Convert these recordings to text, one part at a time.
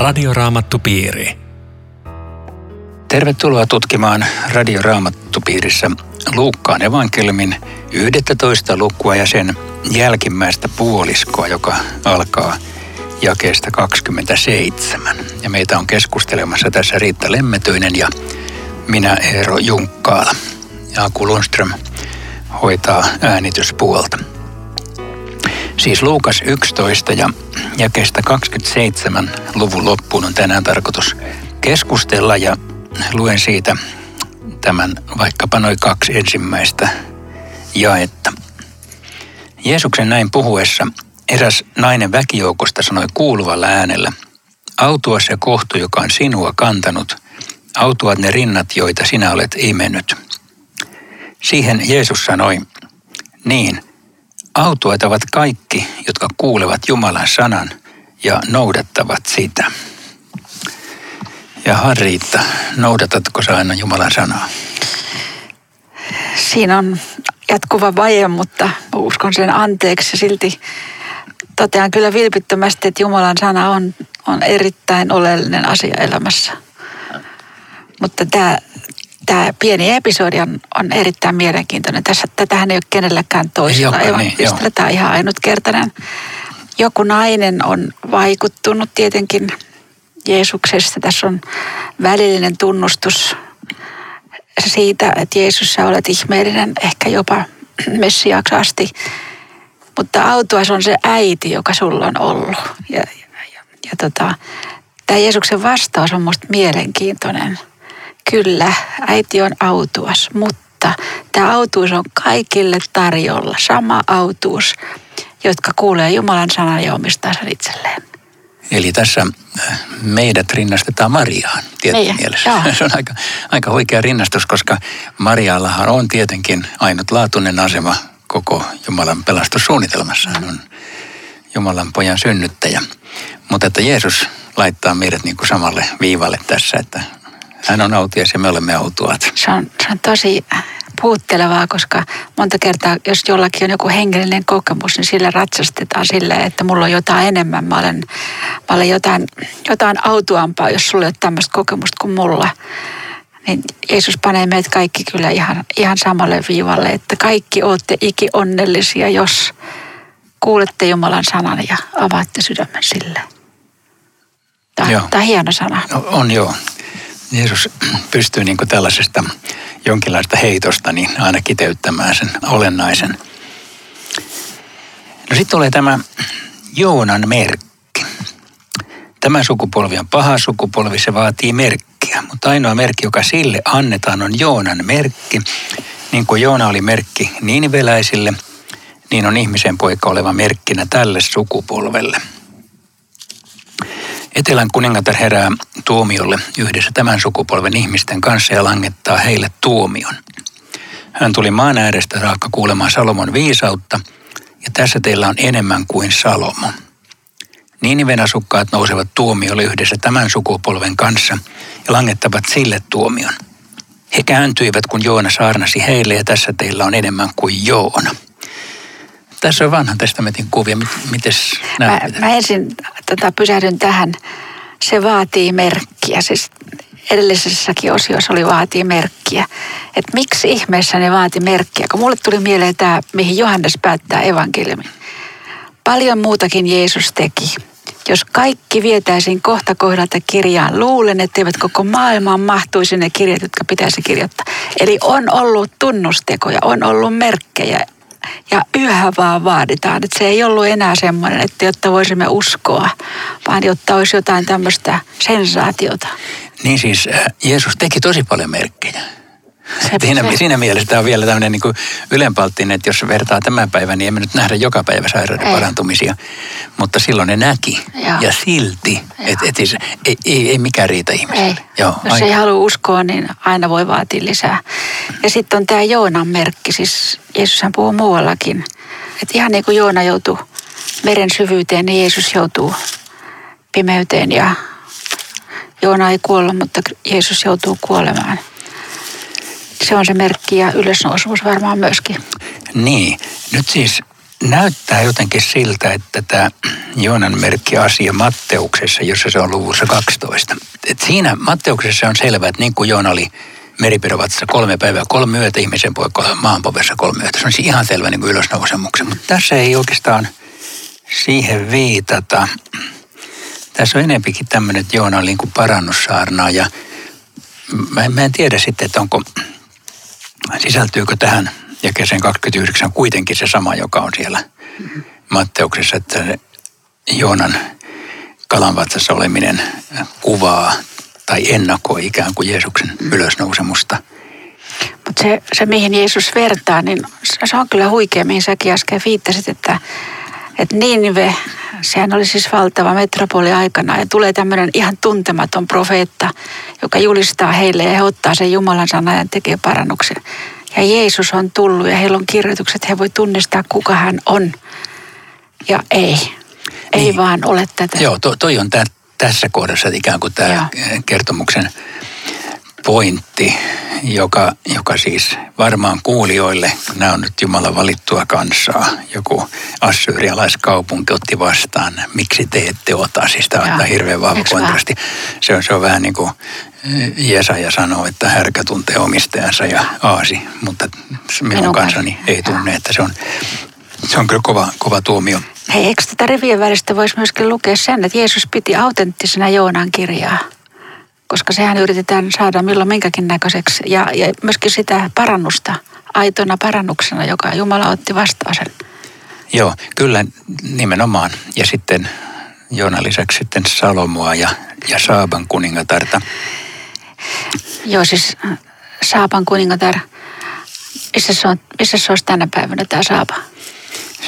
Radioraamattupiiri. Tervetuloa tutkimaan Radioraamattupiirissä Luukkaan evankeliumin 11 lukua ja sen jälkimmäistä puoliskoa, joka alkaa jakeesta 27. Ja meitä on keskustelemassa tässä Riitta Lemmetyinen ja minä Eero Junkkaala. Ja Aku Lundström hoitaa äänityspuolta. Siis Luukas 11 ja jakeesta 27 luvun loppuun on tänään tarkoitus keskustella ja luen siitä tämän vaikkapa noin kaksi ensimmäistä jaetta. Jeesuksen näin puhuessa eräs nainen väkijoukosta sanoi kuuluvalla äänellä, autua se kohtu, joka on sinua kantanut, autuat ne rinnat, joita sinä olet imennyt. Siihen Jeesus sanoi, niin, autuat ovat kaikki, jotka kuulevat Jumalan sanan ja noudattavat sitä. Ja Harriitta, noudatatko sä aina Jumalan sanaa? Siinä on jatkuva vaje, mutta uskon sen anteeksi. Silti totean kyllä vilpittömästi, että Jumalan sana on, on erittäin oleellinen asia elämässä. Mutta tämä, tämä pieni episodi on, on erittäin mielenkiintoinen. Tässä, tätähän ei ole kenelläkään toisella. Ei niin, Tämä on ihan ainutkertainen. Joku nainen on vaikuttunut tietenkin Jeesuksesta. Tässä on välillinen tunnustus siitä, että Jeesus, sä olet ihmeellinen, ehkä jopa Messiaaksi asti. Mutta autuas on se äiti, joka sulla on ollut. Ja, ja, ja, ja tota, tämä Jeesuksen vastaus on minusta mielenkiintoinen. Kyllä, äiti on autuas, mutta tämä autuus on kaikille tarjolla. Sama autuus, jotka kuulee Jumalan sanan ja omistaa sen itselleen. Eli tässä äh, meidät rinnastetaan Mariaan tietysti mielessä. Joo. Se on aika, aika huikea rinnastus, koska Mariallahan on tietenkin ainutlaatuinen asema koko Jumalan pelastussuunnitelmassa. Hän on Jumalan pojan synnyttäjä. Mutta että Jeesus laittaa meidät niin kuin samalle viivalle tässä, että hän on autias ja me olemme autuaat. Se on, se on tosi puuttelevaa, koska monta kertaa, jos jollakin on joku hengellinen kokemus, niin sillä ratsastetaan sille, että mulla on jotain enemmän. Mä olen, mä olen jotain, jotain autuampaa, jos sulla ei ole tämmöistä kokemusta kuin mulla. Niin Jeesus panee meidät kaikki kyllä ihan, ihan samalle viivalle, että kaikki olette iki onnellisia, jos kuulette Jumalan sanan ja avaatte sydämen sille. Tämä, tämä on hieno sana. No, on joo. Jeesus pystyy niin tällaisesta jonkinlaista heitosta niin aina kiteyttämään sen olennaisen. No sitten tulee tämä Joonan merkki. Tämä sukupolvi on paha sukupolvi, se vaatii merkkiä. Mutta ainoa merkki, joka sille annetaan, on Joonan merkki. Niin kuin Joona oli merkki niiniveläisille, niin on ihmisen poika oleva merkkinä tälle sukupolvelle – Etelän kuningatar herää tuomiolle yhdessä tämän sukupolven ihmisten kanssa ja langettaa heille tuomion. Hän tuli maan äärestä saakka kuulemaan Salomon viisautta, ja tässä teillä on enemmän kuin Salomo. Niiniven asukkaat nousevat tuomiolle yhdessä tämän sukupolven kanssa ja langettavat sille tuomion. He kääntyivät, kun Joona saarnasi heille, ja tässä teillä on enemmän kuin Joona. Tässä on vanhan testamentin kuvia. Miten mä, mä ensin tota, pysähdyn tähän. Se vaatii merkkiä. Siis edellisessäkin osiossa oli vaatii merkkiä. Että miksi ihmeessä ne vaati merkkiä? Kun mulle tuli mieleen tämä, mihin Johannes päättää evankeliumi. Paljon muutakin Jeesus teki. Jos kaikki vietäisiin kohta kohdalta kirjaan, luulen, että eivät koko maailmaan mahtuisi ne kirjat, jotka pitäisi kirjoittaa. Eli on ollut tunnustekoja, on ollut merkkejä, ja yhä vaan vaaditaan. Että se ei ollut enää semmoinen, että jotta voisimme uskoa, vaan jotta olisi jotain tämmöistä sensaatiota. Niin siis äh, Jeesus teki tosi paljon merkkejä. Siinä, siinä mielessä tämä on vielä tämmöinen niin ylenpalttinen, että jos vertaa tämän päivän, niin emme nyt nähdä joka päivä sairauden ei. parantumisia. Mutta silloin ne näki. Joo. Ja silti, että et siis, ei, ei, ei mikään riitä ihmiselle. Ei. Joo, jos aina. ei halua uskoa, niin aina voi vaatia lisää. Ja sitten on tämä Joonan merkki. Siis Jeesushan puhuu muuallakin. Että ihan niin kuin Joona joutui meren syvyyteen, niin Jeesus joutuu pimeyteen ja Joona ei kuolla, mutta Jeesus joutuu kuolemaan se on se merkki ja ylösnousumus varmaan myöskin. Niin, nyt siis näyttää jotenkin siltä, että tämä Joonan merkki asia Matteuksessa, jossa se on luvussa 12. Et siinä Matteuksessa on selvää, että niin kuin Joona oli meripirovatsassa kolme päivää, kolme yötä ihmisen poika maanpovessa kolme yötä. Se on siis ihan selvä niin ylösnousemuksen, mutta tässä ei oikeastaan siihen viitata. Tässä on enempikin tämmöinen, että Joona oli niin kuin parannussaarnaa ja mä, mä en tiedä sitten, että onko, sisältyykö tähän ja kesän 29 kuitenkin se sama, joka on siellä Matteuksessa, että Joonan kalanvatsassa oleminen kuvaa tai ennakoi ikään kuin Jeesuksen ylösnousemusta. Mutta se, se, mihin Jeesus vertaa, niin se on kyllä huikea, mihin säkin äsken viittasit, että, että Niinive, sehän oli siis valtava metropoli aikana ja tulee tämmöinen ihan tuntematon profeetta, joka julistaa heille ja he ottaa sen Jumalan sanan ja tekee parannuksen. Ja Jeesus on tullut ja heillä on kirjoitukset, he voi tunnistaa kuka hän on. Ja ei, ei niin. vaan ole tätä. Joo, to, toi on tä, tässä kohdassa ikään kuin tämä kertomuksen pointti, joka, joka siis varmaan kuulijoille, nämä on nyt Jumalan valittua kansaa, joku assyrialaiskaupunki otti vastaan, miksi te ette ota, siis tämä on hirveän vahva kontrasti. Se on, se on vähän niin kuin Jesaja sanoo, että härkä tuntee omistajansa ja aasi, mutta minun, minun kansani ei tunne, että se on, se on kyllä kova, kova tuomio. Hei, eikö tätä rivien välistä voisi myöskin lukea sen, että Jeesus piti autenttisena Joonan kirjaa? Koska sehän yritetään saada milloin minkäkin näköiseksi. Ja, ja myöskin sitä parannusta, aitona parannuksena, joka Jumala otti vastaan sen. Joo, kyllä nimenomaan. Ja sitten Joona lisäksi sitten Salomoa ja, ja Saaban kuningatarta. Joo, siis äh, Saaban kuningatar. Missä se, on, missä se olisi tänä päivänä tämä Saaba?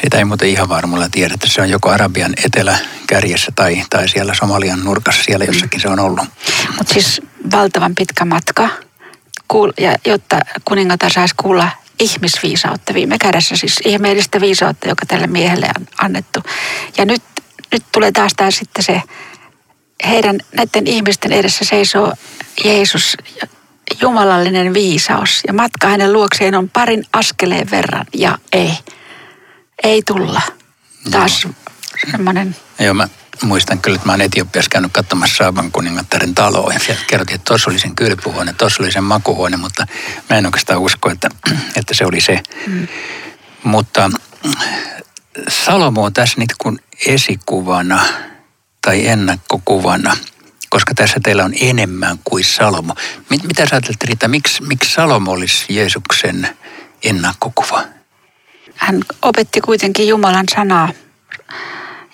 Sitä ei muuten ihan varmulla tiedä, että se on joko Arabian eteläkärjessä tai, tai siellä Somalian nurkassa, siellä jossakin se on ollut. Mutta siis valtavan pitkä matka, ja jotta kuningatar saisi kuulla ihmisviisautta viime kädessä, siis ihmeellistä viisautta, joka tälle miehelle on annettu. Ja nyt, nyt tulee taas tämä sitten se, heidän näiden ihmisten edessä seisoo Jeesus, jumalallinen viisaus. Ja matka hänen luokseen on parin askeleen verran ja ei ei tulla. Taas no. semmoinen... Joo, mä muistan kyllä, että mä oon Etiopiassa käynyt katsomassa Saaban kuningattaren taloa ja sieltä kerrottiin, että tuossa oli sen kylpyhuone, tuossa oli sen makuhuone, mutta mä en oikeastaan usko, että, että se oli se. Mm. Mutta Salomo on tässä nyt kuin esikuvana tai ennakkokuvana, koska tässä teillä on enemmän kuin Salomo. Mit, mitä sä ajattelet, Riita, miksi, miksi Salomo olisi Jeesuksen ennakkokuva? Hän opetti kuitenkin Jumalan sanaa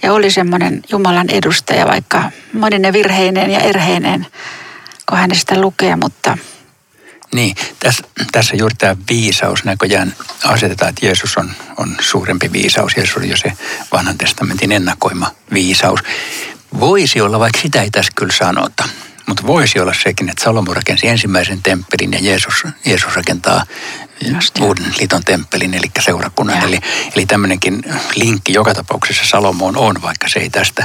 ja oli semmoinen Jumalan edustaja, vaikka moninen virheinen ja erheinen, kun hän sitä lukee, mutta... Niin, tässä, tässä juuri tämä viisaus näköjään asetetaan, että Jeesus on, on suurempi viisaus. Jeesus on jo se vanhan testamentin ennakoima viisaus. Voisi olla, vaikka sitä ei tässä kyllä sanota, mutta voisi olla sekin, että Salomo rakensi ensimmäisen temppelin ja Jeesus, Jeesus rakentaa Just, uuden liiton temppelin, eli seurakunnan. Eli, eli tämmöinenkin linkki joka tapauksessa Salomoon on, vaikka se ei tästä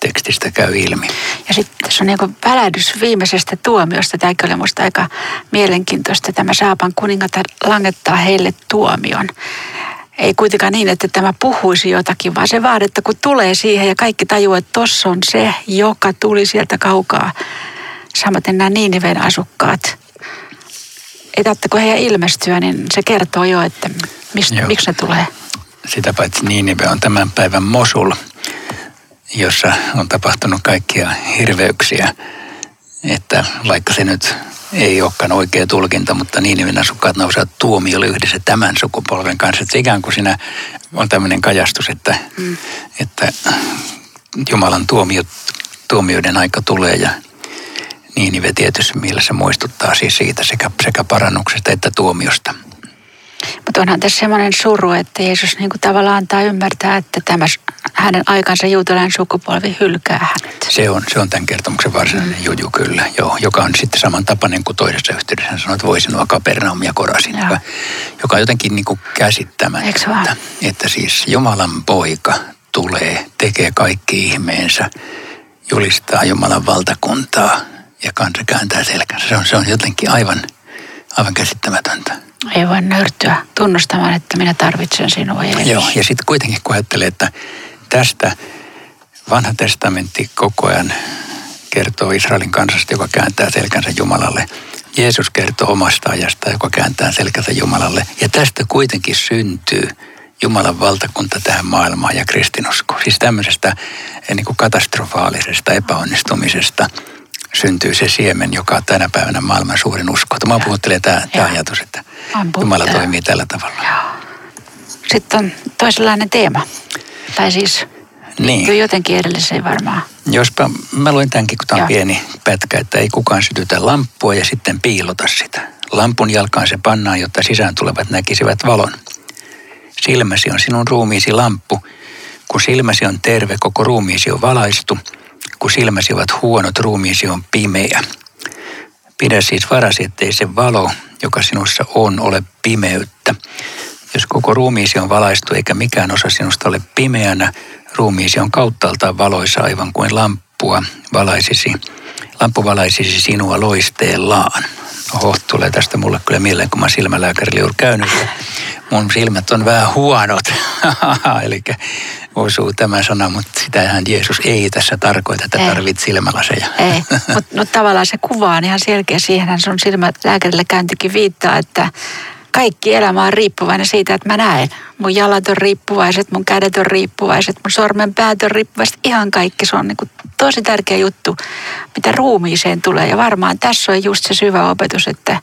tekstistä käy ilmi. Ja sitten tässä on niin välähdys viimeisestä tuomiosta. Tämäkin oli minusta aika mielenkiintoista. Tämä Saapan kuningatar langettaa heille tuomion. Ei kuitenkaan niin, että tämä puhuisi jotakin, vaan se vaan, että kun tulee siihen ja kaikki tajuaa, että tuossa on se, joka tuli sieltä kaukaa. Samaten nämä Niiniven asukkaat – että kun heidän ilmestyä, niin se kertoo jo, että mistä, miksi ne tulee. Sitä paitsi Niinive on tämän päivän Mosul, jossa on tapahtunut kaikkia hirveyksiä. Että vaikka se nyt ei olekaan oikea tulkinta, mutta Niiniven asukkaat nousevat tuomiolle yhdessä tämän sukupolven kanssa. Että ikään kuin siinä on tämmöinen kajastus, että, mm. että Jumalan tuomio, tuomioiden aika tulee ja Niinive tietysti mielessä muistuttaa siis siitä sekä, sekä parannuksesta että tuomiosta. Mutta onhan tässä semmoinen suru, että Jeesus niin kuin tavallaan antaa ymmärtää, että tämä hänen aikansa juutalainen sukupolvi hylkää hänet. Se on, se on tämän kertomuksen varsinainen mm. juju kyllä, joo, joka on sitten samantapainen kuin toisessa yhteydessä. Hän sanoi, että voi sinua Kapernaum ja Korasin, joka, joka on jotenkin niin kuin käsittämätöntä. Että siis Jumalan poika tulee, tekee kaikki ihmeensä, julistaa Jumalan valtakuntaa – ja kansa kääntää selkänsä. Se on, se on jotenkin aivan, aivan käsittämätöntä. Ei voi nöyrtyä tunnustamaan, että minä tarvitsen sinua. Jeesus. Joo, ja sitten kuitenkin kun ajattelee, että tästä vanha testamentti koko ajan kertoo Israelin kansasta, joka kääntää selkänsä Jumalalle. Jeesus kertoo omasta ajasta, joka kääntää selkänsä Jumalalle. Ja tästä kuitenkin syntyy Jumalan valtakunta tähän maailmaan ja kristinusko. Siis tämmöisestä eh, niin kuin katastrofaalisesta epäonnistumisesta syntyy se siemen, joka on tänä päivänä maailman suurin usko. Mä puhuttelen tämä, tämä ajatus, että Jumala toimii tällä tavalla. Joo. Sitten on toisenlainen teema. Tai siis niin. jotenkin edelliseen varmaan. Jospa, mä luin tämänkin, kun tämä on Joo. pieni pätkä, että ei kukaan sytytä lamppua ja sitten piilota sitä. Lampun jalkaan se pannaan, jotta sisään tulevat näkisivät valon. Silmäsi on sinun ruumiisi lamppu. Kun silmäsi on terve, koko ruumiisi on valaistu. Kun silmäsi ovat huonot, ruumiisi on pimeä. Pidä siis varasi, ettei se valo, joka sinussa on, ole pimeyttä. Jos koko ruumiisi on valaistu eikä mikään osa sinusta ole pimeänä, ruumiisi on kauttaaltaan valoisa aivan kuin lamppua valaisisi. Lamppu valaisisi sinua loisteellaan. Oho, tulee tästä mulle kyllä mieleen, kun mä silmälääkärille juuri käynyt. Mun silmät on vähän huonot. Eli osuu tämä sana, mutta sitähän Jeesus ei tässä tarkoita, että tarvit silmälaseja. Ei, mutta mut tavallaan se kuva on ihan selkeä. Siihen sun silmälääkärille käyntikin viittaa, että kaikki elämä on riippuvainen siitä, että mä näen. Mun jalat on riippuvaiset, mun kädet on riippuvaiset, mun sormen päät on riippuvaiset. Ihan kaikki. Se on niin kuin tosi tärkeä juttu, mitä ruumiiseen tulee. Ja varmaan tässä on just se syvä opetus, että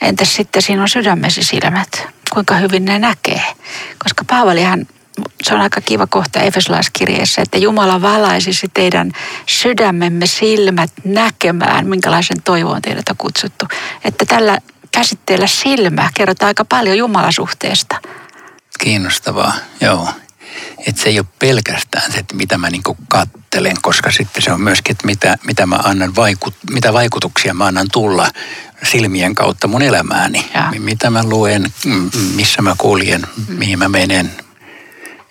entäs sitten siinä on sydämesi silmät. Kuinka hyvin ne näkee. Koska Paavalihan se on aika kiva kohta Efesolaiskirjeessä, että Jumala valaisisi teidän sydämemme silmät näkemään, minkälaisen toivoon teidät on kutsuttu. Että tällä käsitteellä silmä kerrotaan aika paljon Jumalasuhteesta. Kiinnostavaa, joo. Että se ei ole pelkästään se, että mitä mä niin kattelen, koska sitten se on myöskin, että mitä, mitä, mä annan vaikut, mitä vaikutuksia mä annan tulla silmien kautta mun elämääni. Ja. Mitä mä luen, missä mä kuljen, mihin mä menen.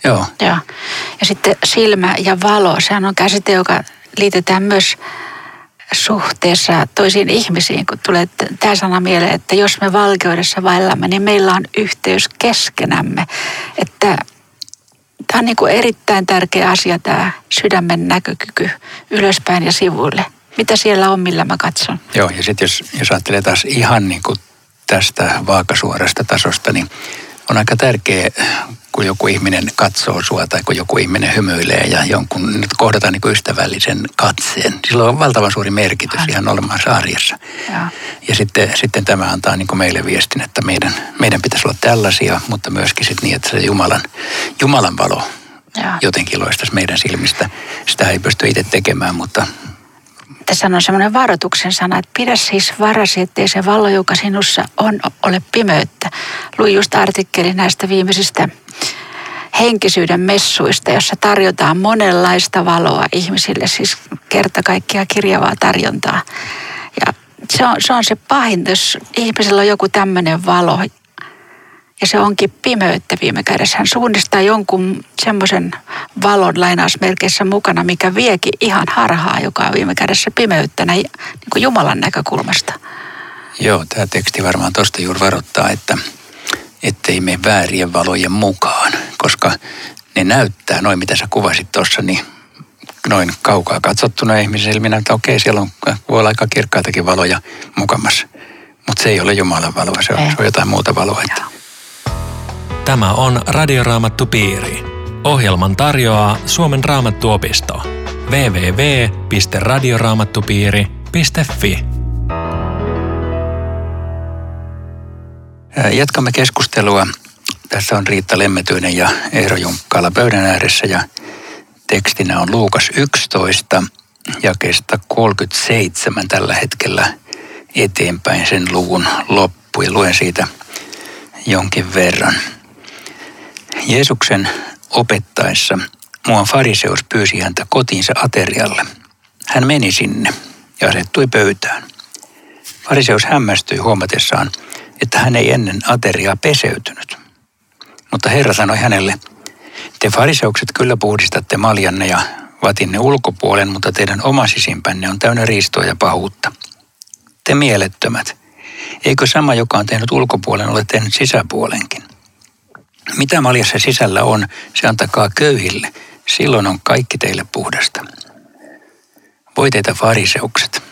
Joo. Ja, ja sitten silmä ja valo, sehän on käsite, joka liitetään myös suhteessa toisiin ihmisiin, kun tulee tämä sana mieleen, että jos me valkeudessa vaellamme, niin meillä on yhteys keskenämme. Että tämä on niin kuin erittäin tärkeä asia, tämä sydämen näkökyky ylöspäin ja sivuille. Mitä siellä on, millä mä katson? Joo, ja sitten jos, jos ajattelee taas ihan niin kuin tästä vaakasuorasta tasosta, niin on aika tärkeä, kun joku ihminen katsoo sua tai kun joku ihminen hymyilee ja jonkun nyt kohdataan niin ystävällisen katseen. Sillä on valtavan suuri merkitys Hän. ihan olemassa arjessa. Ja, ja sitten, sitten tämä antaa niin meille viestin, että meidän, meidän pitäisi olla tällaisia, mutta myöskin sitten niin, että se Jumalan, Jumalan valo ja. jotenkin loistaisi meidän silmistä. Sitä ei pysty itse tekemään, mutta tässä on semmoinen varoituksen sana, että pidä siis varasi, ettei se valo, joka sinussa on, ole pimeyttä. Luin just artikkeli näistä viimeisistä henkisyyden messuista, jossa tarjotaan monenlaista valoa ihmisille, siis kerta kaikkia kirjavaa tarjontaa. Ja se on, se on se pahin, jos ihmisellä on joku tämmöinen valo, ja se onkin pimeyttä viime kädessä. Hän suunnistaa jonkun semmoisen valon lainausmerkeissä mukana, mikä viekin ihan harhaa, joka on viime kädessä pimeyttä näin, niin kuin Jumalan näkökulmasta. Joo, tämä teksti varmaan tuosta juuri varoittaa, että ettei mene väärien valojen mukaan, koska ne näyttää, noin mitä sä kuvasit tuossa, niin noin kaukaa katsottuna ihmisen silminä, että okei, siellä on, voi olla aika kirkkaitakin valoja mukamassa. Mutta se ei ole Jumalan valoa, se on, se on jotain muuta valoa. Että Tämä on Radioraamattu Piiri. Ohjelman tarjoaa Suomen raamattuopisto. www.radioraamattupiiri.fi Jatkamme keskustelua. Tässä on Riitta Lemmetyinen ja Eero Junkkala pöydän ääressä ja tekstinä on Luukas 11 jakeesta 37 tällä hetkellä eteenpäin sen luvun loppu ja luen siitä jonkin verran. Jeesuksen opettaessa muuan fariseus pyysi häntä kotiinsa aterialle. Hän meni sinne ja asettui pöytään. Fariseus hämmästyi huomatessaan, että hän ei ennen ateriaa peseytynyt. Mutta Herra sanoi hänelle, te fariseukset kyllä puhdistatte maljanne ja vatinne ulkopuolen, mutta teidän oma sisimpänne on täynnä riistoa ja pahuutta. Te mielettömät, Eikö sama, joka on tehnyt ulkopuolen, ole tehnyt sisäpuolenkin? Mitä maljassa sisällä on, se antakaa köyhille. Silloin on kaikki teille puhdasta. Voi teitä fariseukset.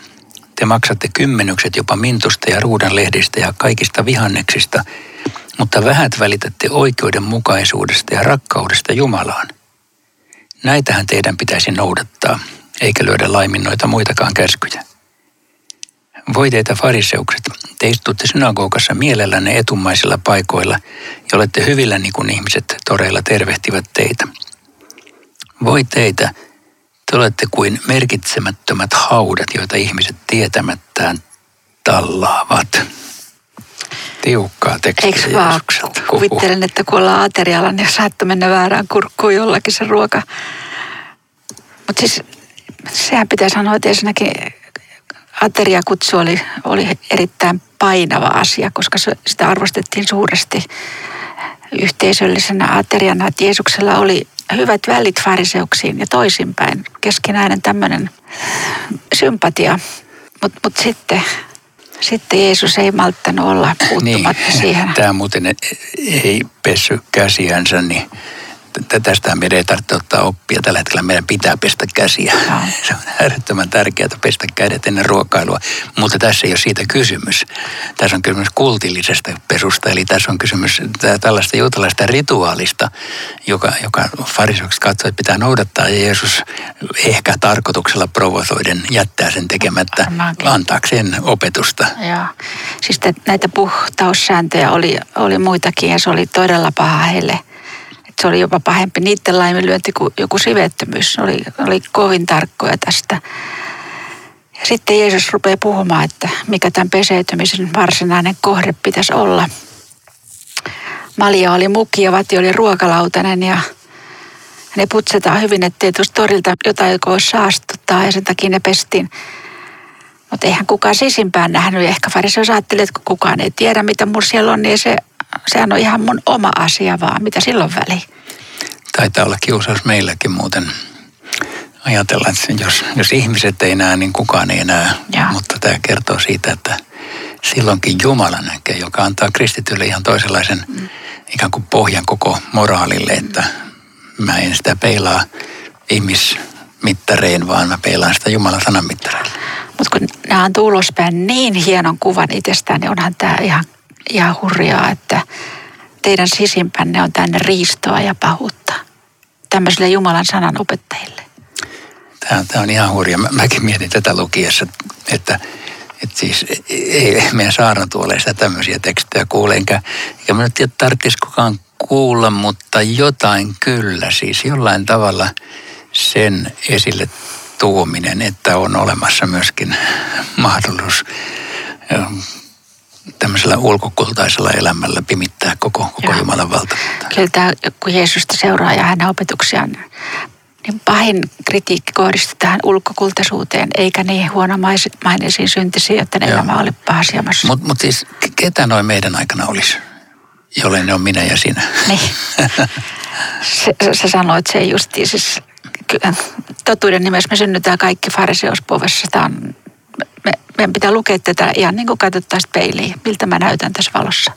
Te maksatte kymmenykset jopa mintusta ja ruudan lehdistä ja kaikista vihanneksista, mutta vähät välitätte oikeudenmukaisuudesta ja rakkaudesta Jumalaan. Näitähän teidän pitäisi noudattaa, eikä lyödä laimin noita muitakaan käskyjä. Voi teitä fariseukset, te istutte synagogassa mielellänne etumaisilla paikoilla ja olette hyvillä niin kuin ihmiset toreilla tervehtivät teitä. Voi teitä, te olette kuin merkitsemättömät haudat, joita ihmiset tietämättään tallaavat. Tiukkaa tekstiä Eikö vaan? Kuvittelen, että kun ollaan aterialla, niin saattaa mennä väärään kurkkuun jollakin se ruoka. Mutta siis sehän pitää sanoa, että ensinnäkin ateriakutsu oli, oli erittäin painava asia, koska se, sitä arvostettiin suuresti yhteisöllisenä ateriana, että Jeesuksella oli hyvät välit fariseuksiin ja toisinpäin. Keskinäinen tämmöinen sympatia. Mutta mut sitten, sitten Jeesus ei malttanut olla puuttumatta niin, siihen. Tämä muuten ei pessy käsiänsä, niin tästä meidän ei tarvitse ottaa oppia. Tällä hetkellä meidän pitää pestä käsiä. No. Se on äärettömän tärkeää pestä kädet ennen ruokailua. Mutta tässä ei ole siitä kysymys. Tässä on kysymys kultillisesta pesusta. Eli tässä on kysymys tällaista juutalaista rituaalista, joka, joka farisokset katsoi, että pitää noudattaa. Ja Jeesus ehkä tarkoituksella provosoiden jättää sen tekemättä Varmaankin. antaakseen opetusta. Joo. Siis näitä puhtaussääntöjä oli, oli muitakin ja se oli todella paha heille – se oli jopa pahempi niiden laiminlyönti kuin joku sivettömyys. Oli, oli kovin tarkkoja tästä. Ja sitten Jeesus rupeaa puhumaan, että mikä tämän peseytymisen varsinainen kohde pitäisi olla. Malia oli mukki ja Vati oli ruokalautanen ja ne putsetaan hyvin, ettei tuosta torilta jotain, joka olisi saastuttaa ja sen takia ne pestiin. Mutta eihän kukaan sisimpään nähnyt. Ehkä fariseus ajatteli, että kun kukaan ei tiedä, mitä mun siellä on, niin se sehän on ihan mun oma asia vaan, mitä silloin väli. Taitaa olla kiusaus meilläkin muuten ajatella, että jos, jos ihmiset ei näe, niin kukaan ei näe. Ja. Mutta tämä kertoo siitä, että silloinkin Jumala näkee, joka antaa kristitylle ihan toisenlaisen mm. ikään kuin pohjan koko moraalille, että mä en sitä peilaa ihmismittareen, vaan mä peilaan sitä Jumalan sanan mittareilla. Mutta kun nämä on ulospäin niin hienon kuvan itsestään, niin onhan tämä ihan ihan hurjaa, että teidän sisimpänne on tänne riistoa ja pahuutta tämmöisille Jumalan sanan opettajille. Tämä, tämä on ihan hurja. Mä, mäkin mietin tätä lukiessa, että, että siis ei meidän saarnatuoleista tämmöisiä tekstejä kuule, enkä, enkä mä nyt tiedä, tarvitsisi kukaan kuulla, mutta jotain kyllä, siis jollain tavalla sen esille tuominen, että on olemassa myöskin mahdollisuus tämmöisellä ulkokultaisella elämällä pimittää koko, koko Jumalan valtakunta. Kyllä tämä, kun Jeesusta seuraa ja hänen opetuksiaan, niin pahin kritiikki kohdistuu tähän ulkokultaisuuteen, eikä niin huonomaineisiin syntisiin, jotta ne elämä oli pahasiamassa. Mutta mut siis ketä noin meidän aikana olisi, jollei ne on minä ja sinä? Niin. Sä sanoit se justiin, siis totuuden nimessä me synnytään kaikki fariseuspovessa. Tämä on me, meidän pitää lukea tätä ihan niin kuin katsottaisiin peiliin, miltä mä näytän tässä valossa.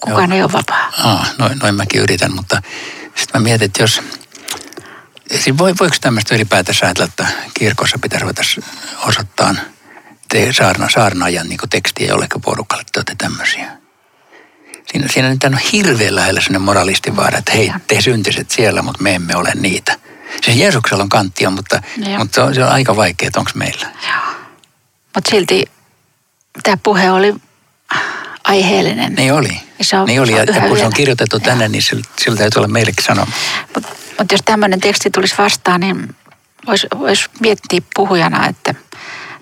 Kukaan Joo. ei ole vapaa. Aa, noin, noin mäkin yritän, mutta sitten mä mietin, että jos... Siis voi, voiko tämmöistä ylipäätänsä ajatella, että kirkossa pitäisi ruveta osoittaa te, saarna, saarnaajan niin tekstiä jollekin porukalle, että olette tämmöisiä. Siinä, siinä nyt on hirveän lähellä sellainen moralistin vaara, että hei, te syntiset siellä, mutta me emme ole niitä. Siis Jeesuksella on kanttia, mutta, mutta se, on, se on aika vaikea, että onko meillä. Joo. Mutta silti tämä puhe oli aiheellinen. Niin oli. Ja se on, niin oli. Se on ja kun se on kirjoitettu tänne, niin sillä, sillä täytyy olla meillekin sanoma. Mutta mut jos tämmöinen teksti tulisi vastaan, niin voisi vois miettiä puhujana, että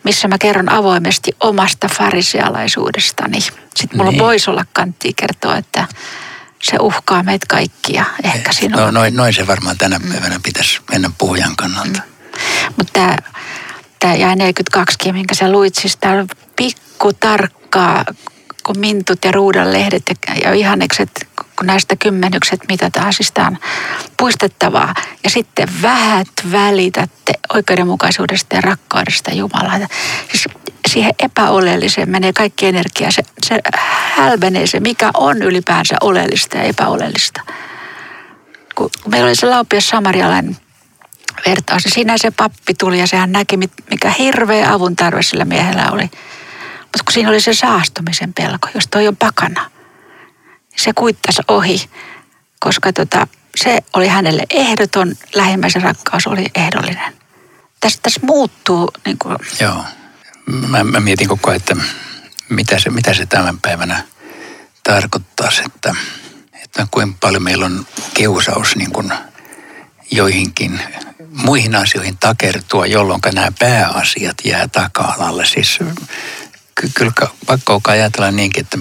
missä mä kerron avoimesti omasta farisialaisuudestani. Sitten mulla niin. voisi olla kanttia kertoa, että se uhkaa meitä kaikkia. Ehkä sinua. No, noin, noin se varmaan tänä päivänä pitäisi mennä puhujan kannalta. Mm. Mutta tämä tämä jäi 42, minkä sä luit, siis täällä on pikku tarkkaa, kun mintut ja ruudan lehdet ja, ja vihannekset kun näistä kymmenykset mitataan, siis tämä on puistettavaa. Ja sitten vähät välitätte oikeudenmukaisuudesta ja rakkaudesta Jumalaa. Siis siihen epäoleelliseen menee kaikki energia. Se, se hälvenee se, mikä on ylipäänsä oleellista ja epäoleellista. Kun meillä oli se laupias samarialainen vertaus, niin siinä se pappi tuli ja sehän näki, mikä hirveä avun tarve sillä miehellä oli. Mutta kun siinä oli se saastumisen pelko, jos toi on pakana, se kuittasi ohi, koska tota, se oli hänelle ehdoton, lähimmäisen rakkaus oli ehdollinen. Tässä, tässä muuttuu. Niin kuin... Joo. Mä, mä mietin koko ajan, että mitä se, mitä se tämän päivänä tarkoittaisi, että, että kuinka paljon meillä on kiusaus niin kuin joihinkin muihin asioihin takertua, jolloin nämä pääasiat jää taka-alalle. Siis kyllä pakko ajatella niinkin, että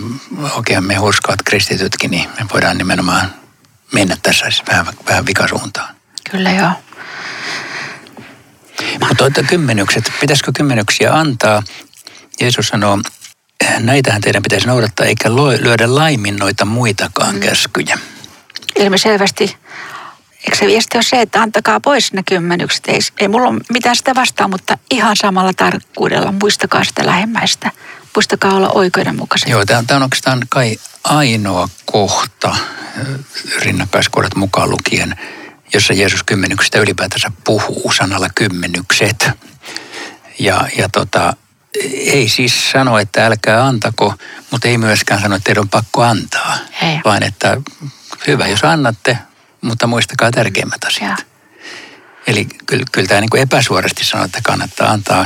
oikein me hurskaat kristitytkin, niin me voidaan nimenomaan mennä tässä siis vähän, vähän vikasuuntaan. Kyllä joo. Mutta kymmenykset, pitäisikö kymmenyksiä antaa? Jeesus sanoo, näitähän teidän pitäisi noudattaa eikä lyödä laimin noita muitakaan mm. käskyjä. Ilmiselvästi Eikö se viesti ole se, että antakaa pois ne kymmenykset? Ei, ei mulla ole mitään sitä vastaan, mutta ihan samalla tarkkuudella muistakaa sitä lähemmäistä. Muistakaa olla oikeudenmukaisia. Joo, tämä on oikeastaan kai ainoa kohta, rinnakkaiskohdat mukaan lukien, jossa Jeesus kymmenyksistä ylipäätänsä puhuu sanalla kymmenykset. Ja, ja tota, ei siis sano, että älkää antako, mutta ei myöskään sano, että teidän on pakko antaa. Ei. Vaan että hyvä, jos annatte, mutta muistakaa tärkeimmät asiat. Ja. Eli kyllä, kyllä tämä niin epäsuorasti sanoo, että kannattaa antaa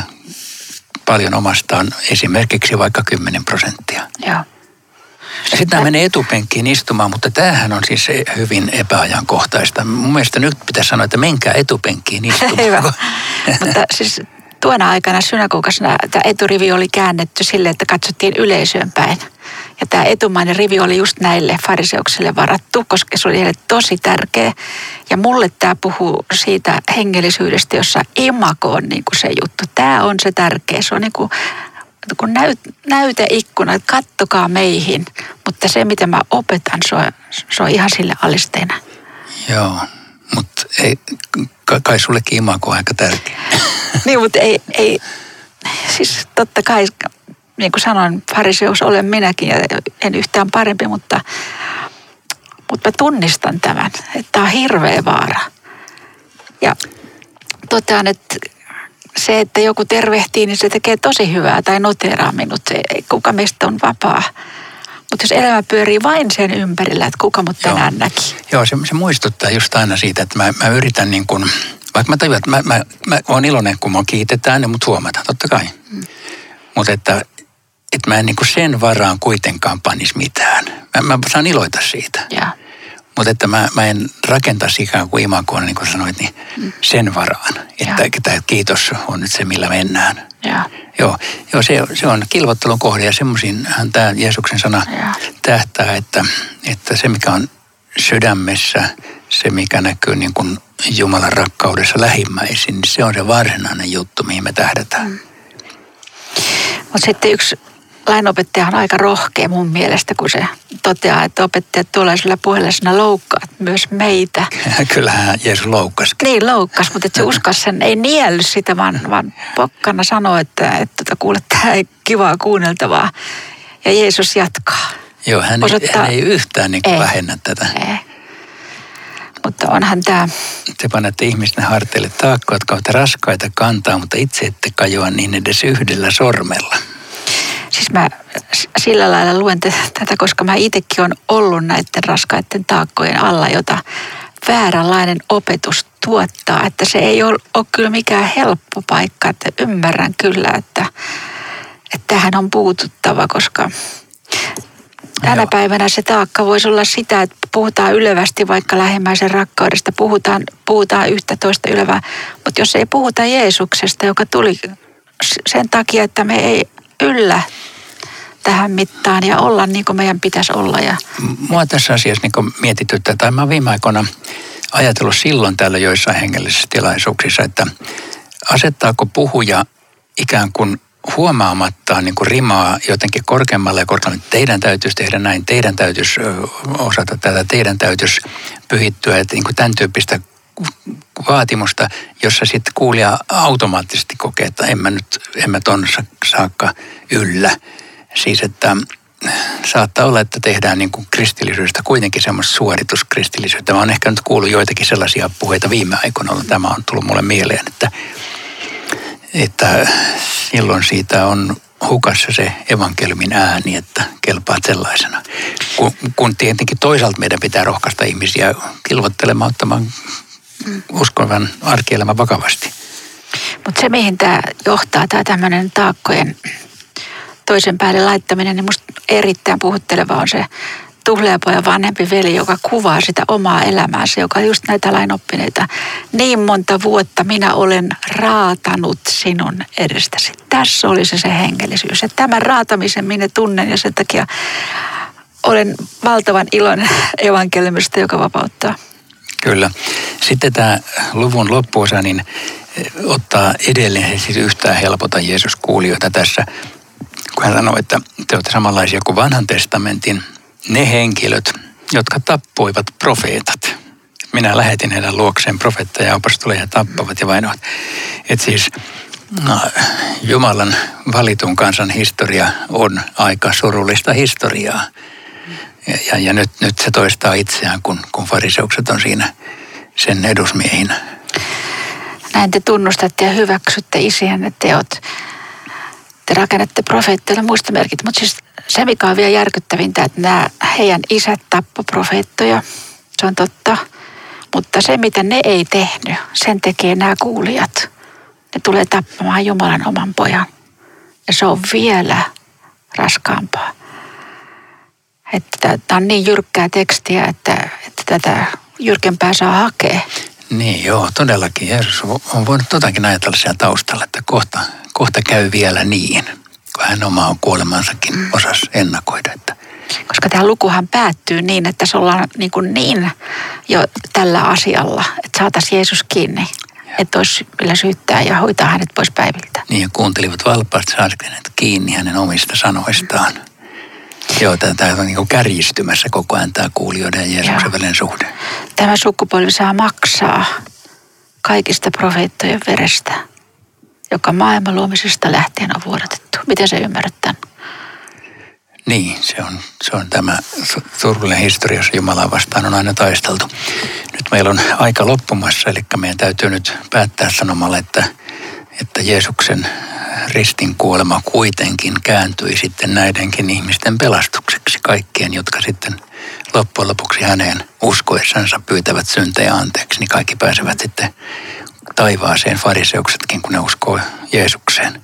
paljon omastaan, esimerkiksi vaikka 10 prosenttia. Joo. Sitten tämä menee etupenkkiin istumaan, mutta tämähän on siis hyvin epäajankohtaista. Mun mielestä nyt pitäisi sanoa, että menkää etupenkkiin istumaan. Hyvä. mutta siis tuona aikana synagogassa tämä eturivi oli käännetty sille, että katsottiin yleisöön päin. Ja tämä etumainen rivi oli just näille fariseuksille varattu, koska se oli heille tosi tärkeä. Ja mulle tämä puhuu siitä hengellisyydestä, jossa imako on niin kuin se juttu. Tämä on se tärkeä. Se on niin kuin, kun näyt, näyteikkuna, että kattokaa meihin. Mutta se, mitä mä opetan, se on, se on ihan sille alisteena. Joo, mutta kai sullekin imako on aika tärkeä. niin, mutta ei, ei, siis totta kai niin kuin sanoin, fariseus olen minäkin ja en yhtään parempi, mutta, mutta mä tunnistan tämän, että tämä on hirveä vaara. Ja totean, että se, että joku tervehtii, niin se tekee tosi hyvää tai noteraa minut. Kuka meistä on vapaa. Mutta jos elämä pyörii vain sen ympärillä, että kuka mut tänään Joo. näki. Joo, se, se muistuttaa just aina siitä, että mä, mä yritän niin kuin, vaikka mä tajuan, että mä, mä, mä oon iloinen, kun mua kiitetään, niin mut huomataan, totta kai. Mm. Mutta että että mä en niin kuin sen varaan kuitenkaan panisi mitään. Mä, mä saan iloita siitä. Mutta että mä, mä en rakentaisi ikään kuin imakoon, niin kuin sanoit, niin mm. sen varaan. Että, että kiitos on nyt se, millä mennään. Ja. Joo, joo se, se on kilvottelun kohde ja semmoisinhan tämä Jeesuksen sana ja. tähtää, että, että se mikä on sydämessä, se mikä näkyy niin kuin Jumalan rakkaudessa lähimmäisin, niin se on se varsinainen juttu, mihin me tähdätään. Mm. Mutta sitten yksi lainopettaja on aika rohkea mun mielestä, kun se toteaa, että opettajat tuollaisella puheella loukkaat myös meitä. Kyllähän Jeesus loukkasi. Niin, loukkas, mutta että se uskas sen, ei nielly sitä, vaan, vaan pokkana sanoo, että, että, että kuule, tämä ei kivaa kuunneltavaa. Ja Jeesus jatkaa. Joo, hän, Osoittaa, hän ei yhtään niin ei, vähennä tätä. Ei. Mutta onhan tämä... Te panette ihmisten harteille taakkoja, jotka ovat raskaita kantaa, mutta itse ette kajoa niin edes yhdellä sormella. Siis mä sillä lailla luen tätä, koska mä itsekin on ollut näiden raskaiden taakkojen alla, jota vääränlainen opetus tuottaa. Että se ei ole, ole kyllä mikään helppo paikka, että ymmärrän kyllä, että, että tähän on puututtava, koska tänä päivänä se taakka voisi olla sitä, että puhutaan ylevästi vaikka lähimmäisen rakkaudesta, puhutaan, puhutaan yhtä toista ylevää, mutta jos ei puhuta Jeesuksesta, joka tuli sen takia, että me ei yllä tähän mittaan ja olla niin kuin meidän pitäisi olla. Ja... Mua tässä asiassa niin mietityttää, tai mä viime aikoina ajatellut silloin täällä joissain hengellisissä tilaisuuksissa, että asettaako puhuja ikään kuin huomaamattaan niin kuin rimaa jotenkin korkeammalle ja korkeammalle. Teidän täytyisi tehdä näin, teidän täytyisi osata tätä, teidän täytyisi pyhittyä. Että niin kuin tämän tyyppistä vaatimusta, jossa sitten kuulija automaattisesti kokee, että en mä nyt, en mä ton saakka yllä. Siis että saattaa olla, että tehdään niin kuin kristillisyydestä kuitenkin semmoista suorituskristillisyyttä. Mä oon ehkä nyt kuullut joitakin sellaisia puheita viime aikoina, tämä on tullut mulle mieleen, että, että silloin siitä on hukassa se evankeliumin ääni, että kelpaat sellaisena. Kun, kun tietenkin toisaalta meidän pitää rohkaista ihmisiä kilvoittelemaan, ottamaan uskovan arkielämän vakavasti. Mutta se, mihin tämä johtaa, tämä tämmöinen taakkojen toisen päälle laittaminen, niin musta erittäin puhutteleva on se tuhleapojan vanhempi veli, joka kuvaa sitä omaa elämäänsä, joka just näitä lainoppineita. Niin monta vuotta minä olen raatanut sinun edestäsi. Tässä oli se se hengellisyys. Että tämän raatamisen minä tunnen ja sen takia olen valtavan iloinen evankeliumista, joka vapauttaa. Kyllä. Sitten tämä luvun loppuosa, niin eh, ottaa edelleen, siis yhtään helpota Jeesus kuulijoita tässä, kun hän sanoo, että te olette samanlaisia kuin vanhan testamentin ne henkilöt, jotka tappoivat profeetat. Minä lähetin heidän luokseen profeetteja ja opastuleja tappavat ja vainoavat. Että siis no, Jumalan valitun kansan historia on aika surullista historiaa. Ja, ja, ja nyt, nyt se toistaa itseään, kun, kun fariseukset on siinä sen edusmiehinä. Näin te tunnustatte ja hyväksytte isienne teot. Te rakennatte profeetteille muistomerkit, mutta siis se mikä on vielä järkyttävintä, että nämä heidän isät tappo profeettoja, se on totta. Mutta se mitä ne ei tehnyt, sen tekee nämä kuulijat. Ne tulee tappamaan Jumalan oman pojan. Ja se on vielä raskaampaa. Että tämä on niin jyrkkää tekstiä, että, että tätä jyrkempää saa hakea. Niin joo, todellakin. Jeesus on voinut totakin ajatella siellä taustalla, että kohta, kohta käy vielä niin, kun hän omaa kuolemansakin mm. osasi ennakoida. Että koska tämä lukuhan päättyy niin, että se ollaan niin, kuin niin jo tällä asialla, että saataisiin Jeesus kiinni. Että olisi vielä syyttää ja hoitaa hänet pois päiviltä. Niin ja kuuntelivat valpaasti saadakseen kiinni hänen omista sanoistaan. Mm. Joo, tämä on niin kärjistymässä koko ajan tämä kuulijoiden ja Jeesuksen välinen suhde. Tämä sukupolvi saa maksaa kaikista profeettojen verestä, joka maailman luomisesta lähtien on vuodatettu. Miten se ymmärrät tämän? Niin, se on, se on tämä surullinen historia, jossa Jumalaa vastaan on aina taisteltu. Nyt meillä on aika loppumassa, eli meidän täytyy nyt päättää sanomalla, että, että Jeesuksen ristin kuolema kuitenkin kääntyi sitten näidenkin ihmisten pelastukseksi kaikkien, jotka sitten loppujen lopuksi häneen uskoessansa pyytävät syntejä anteeksi, niin kaikki pääsevät sitten taivaaseen fariseuksetkin, kun ne uskoo Jeesukseen.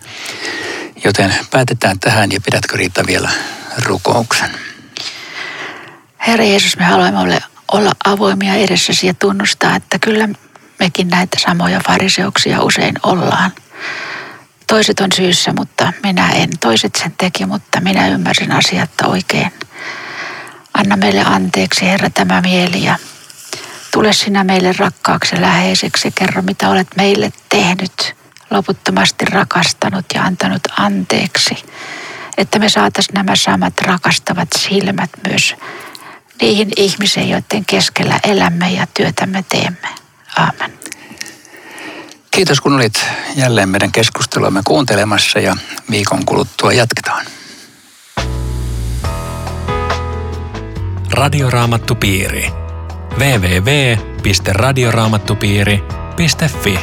Joten päätetään tähän ja pidätkö Riitta vielä rukouksen? Herra Jeesus, me haluamme olla avoimia edessäsi ja tunnustaa, että kyllä mekin näitä samoja fariseuksia usein ollaan. Toiset on syyssä, mutta minä en. Toiset sen teki, mutta minä ymmärsin asiat oikein. Anna meille anteeksi, Herra, tämä mieli ja tule sinä meille rakkaaksi läheiseksi ja kerro, mitä olet meille tehnyt, loputtomasti rakastanut ja antanut anteeksi. Että me saataisiin nämä samat rakastavat silmät myös niihin ihmisiin, joiden keskellä elämme ja työtämme teemme. Aamen. Kiitos kun olit jälleen meidän keskusteluamme kuuntelemassa ja viikon kuluttua jatketaan. Radioraamattupiiri. www.radioraamattupiiri.fi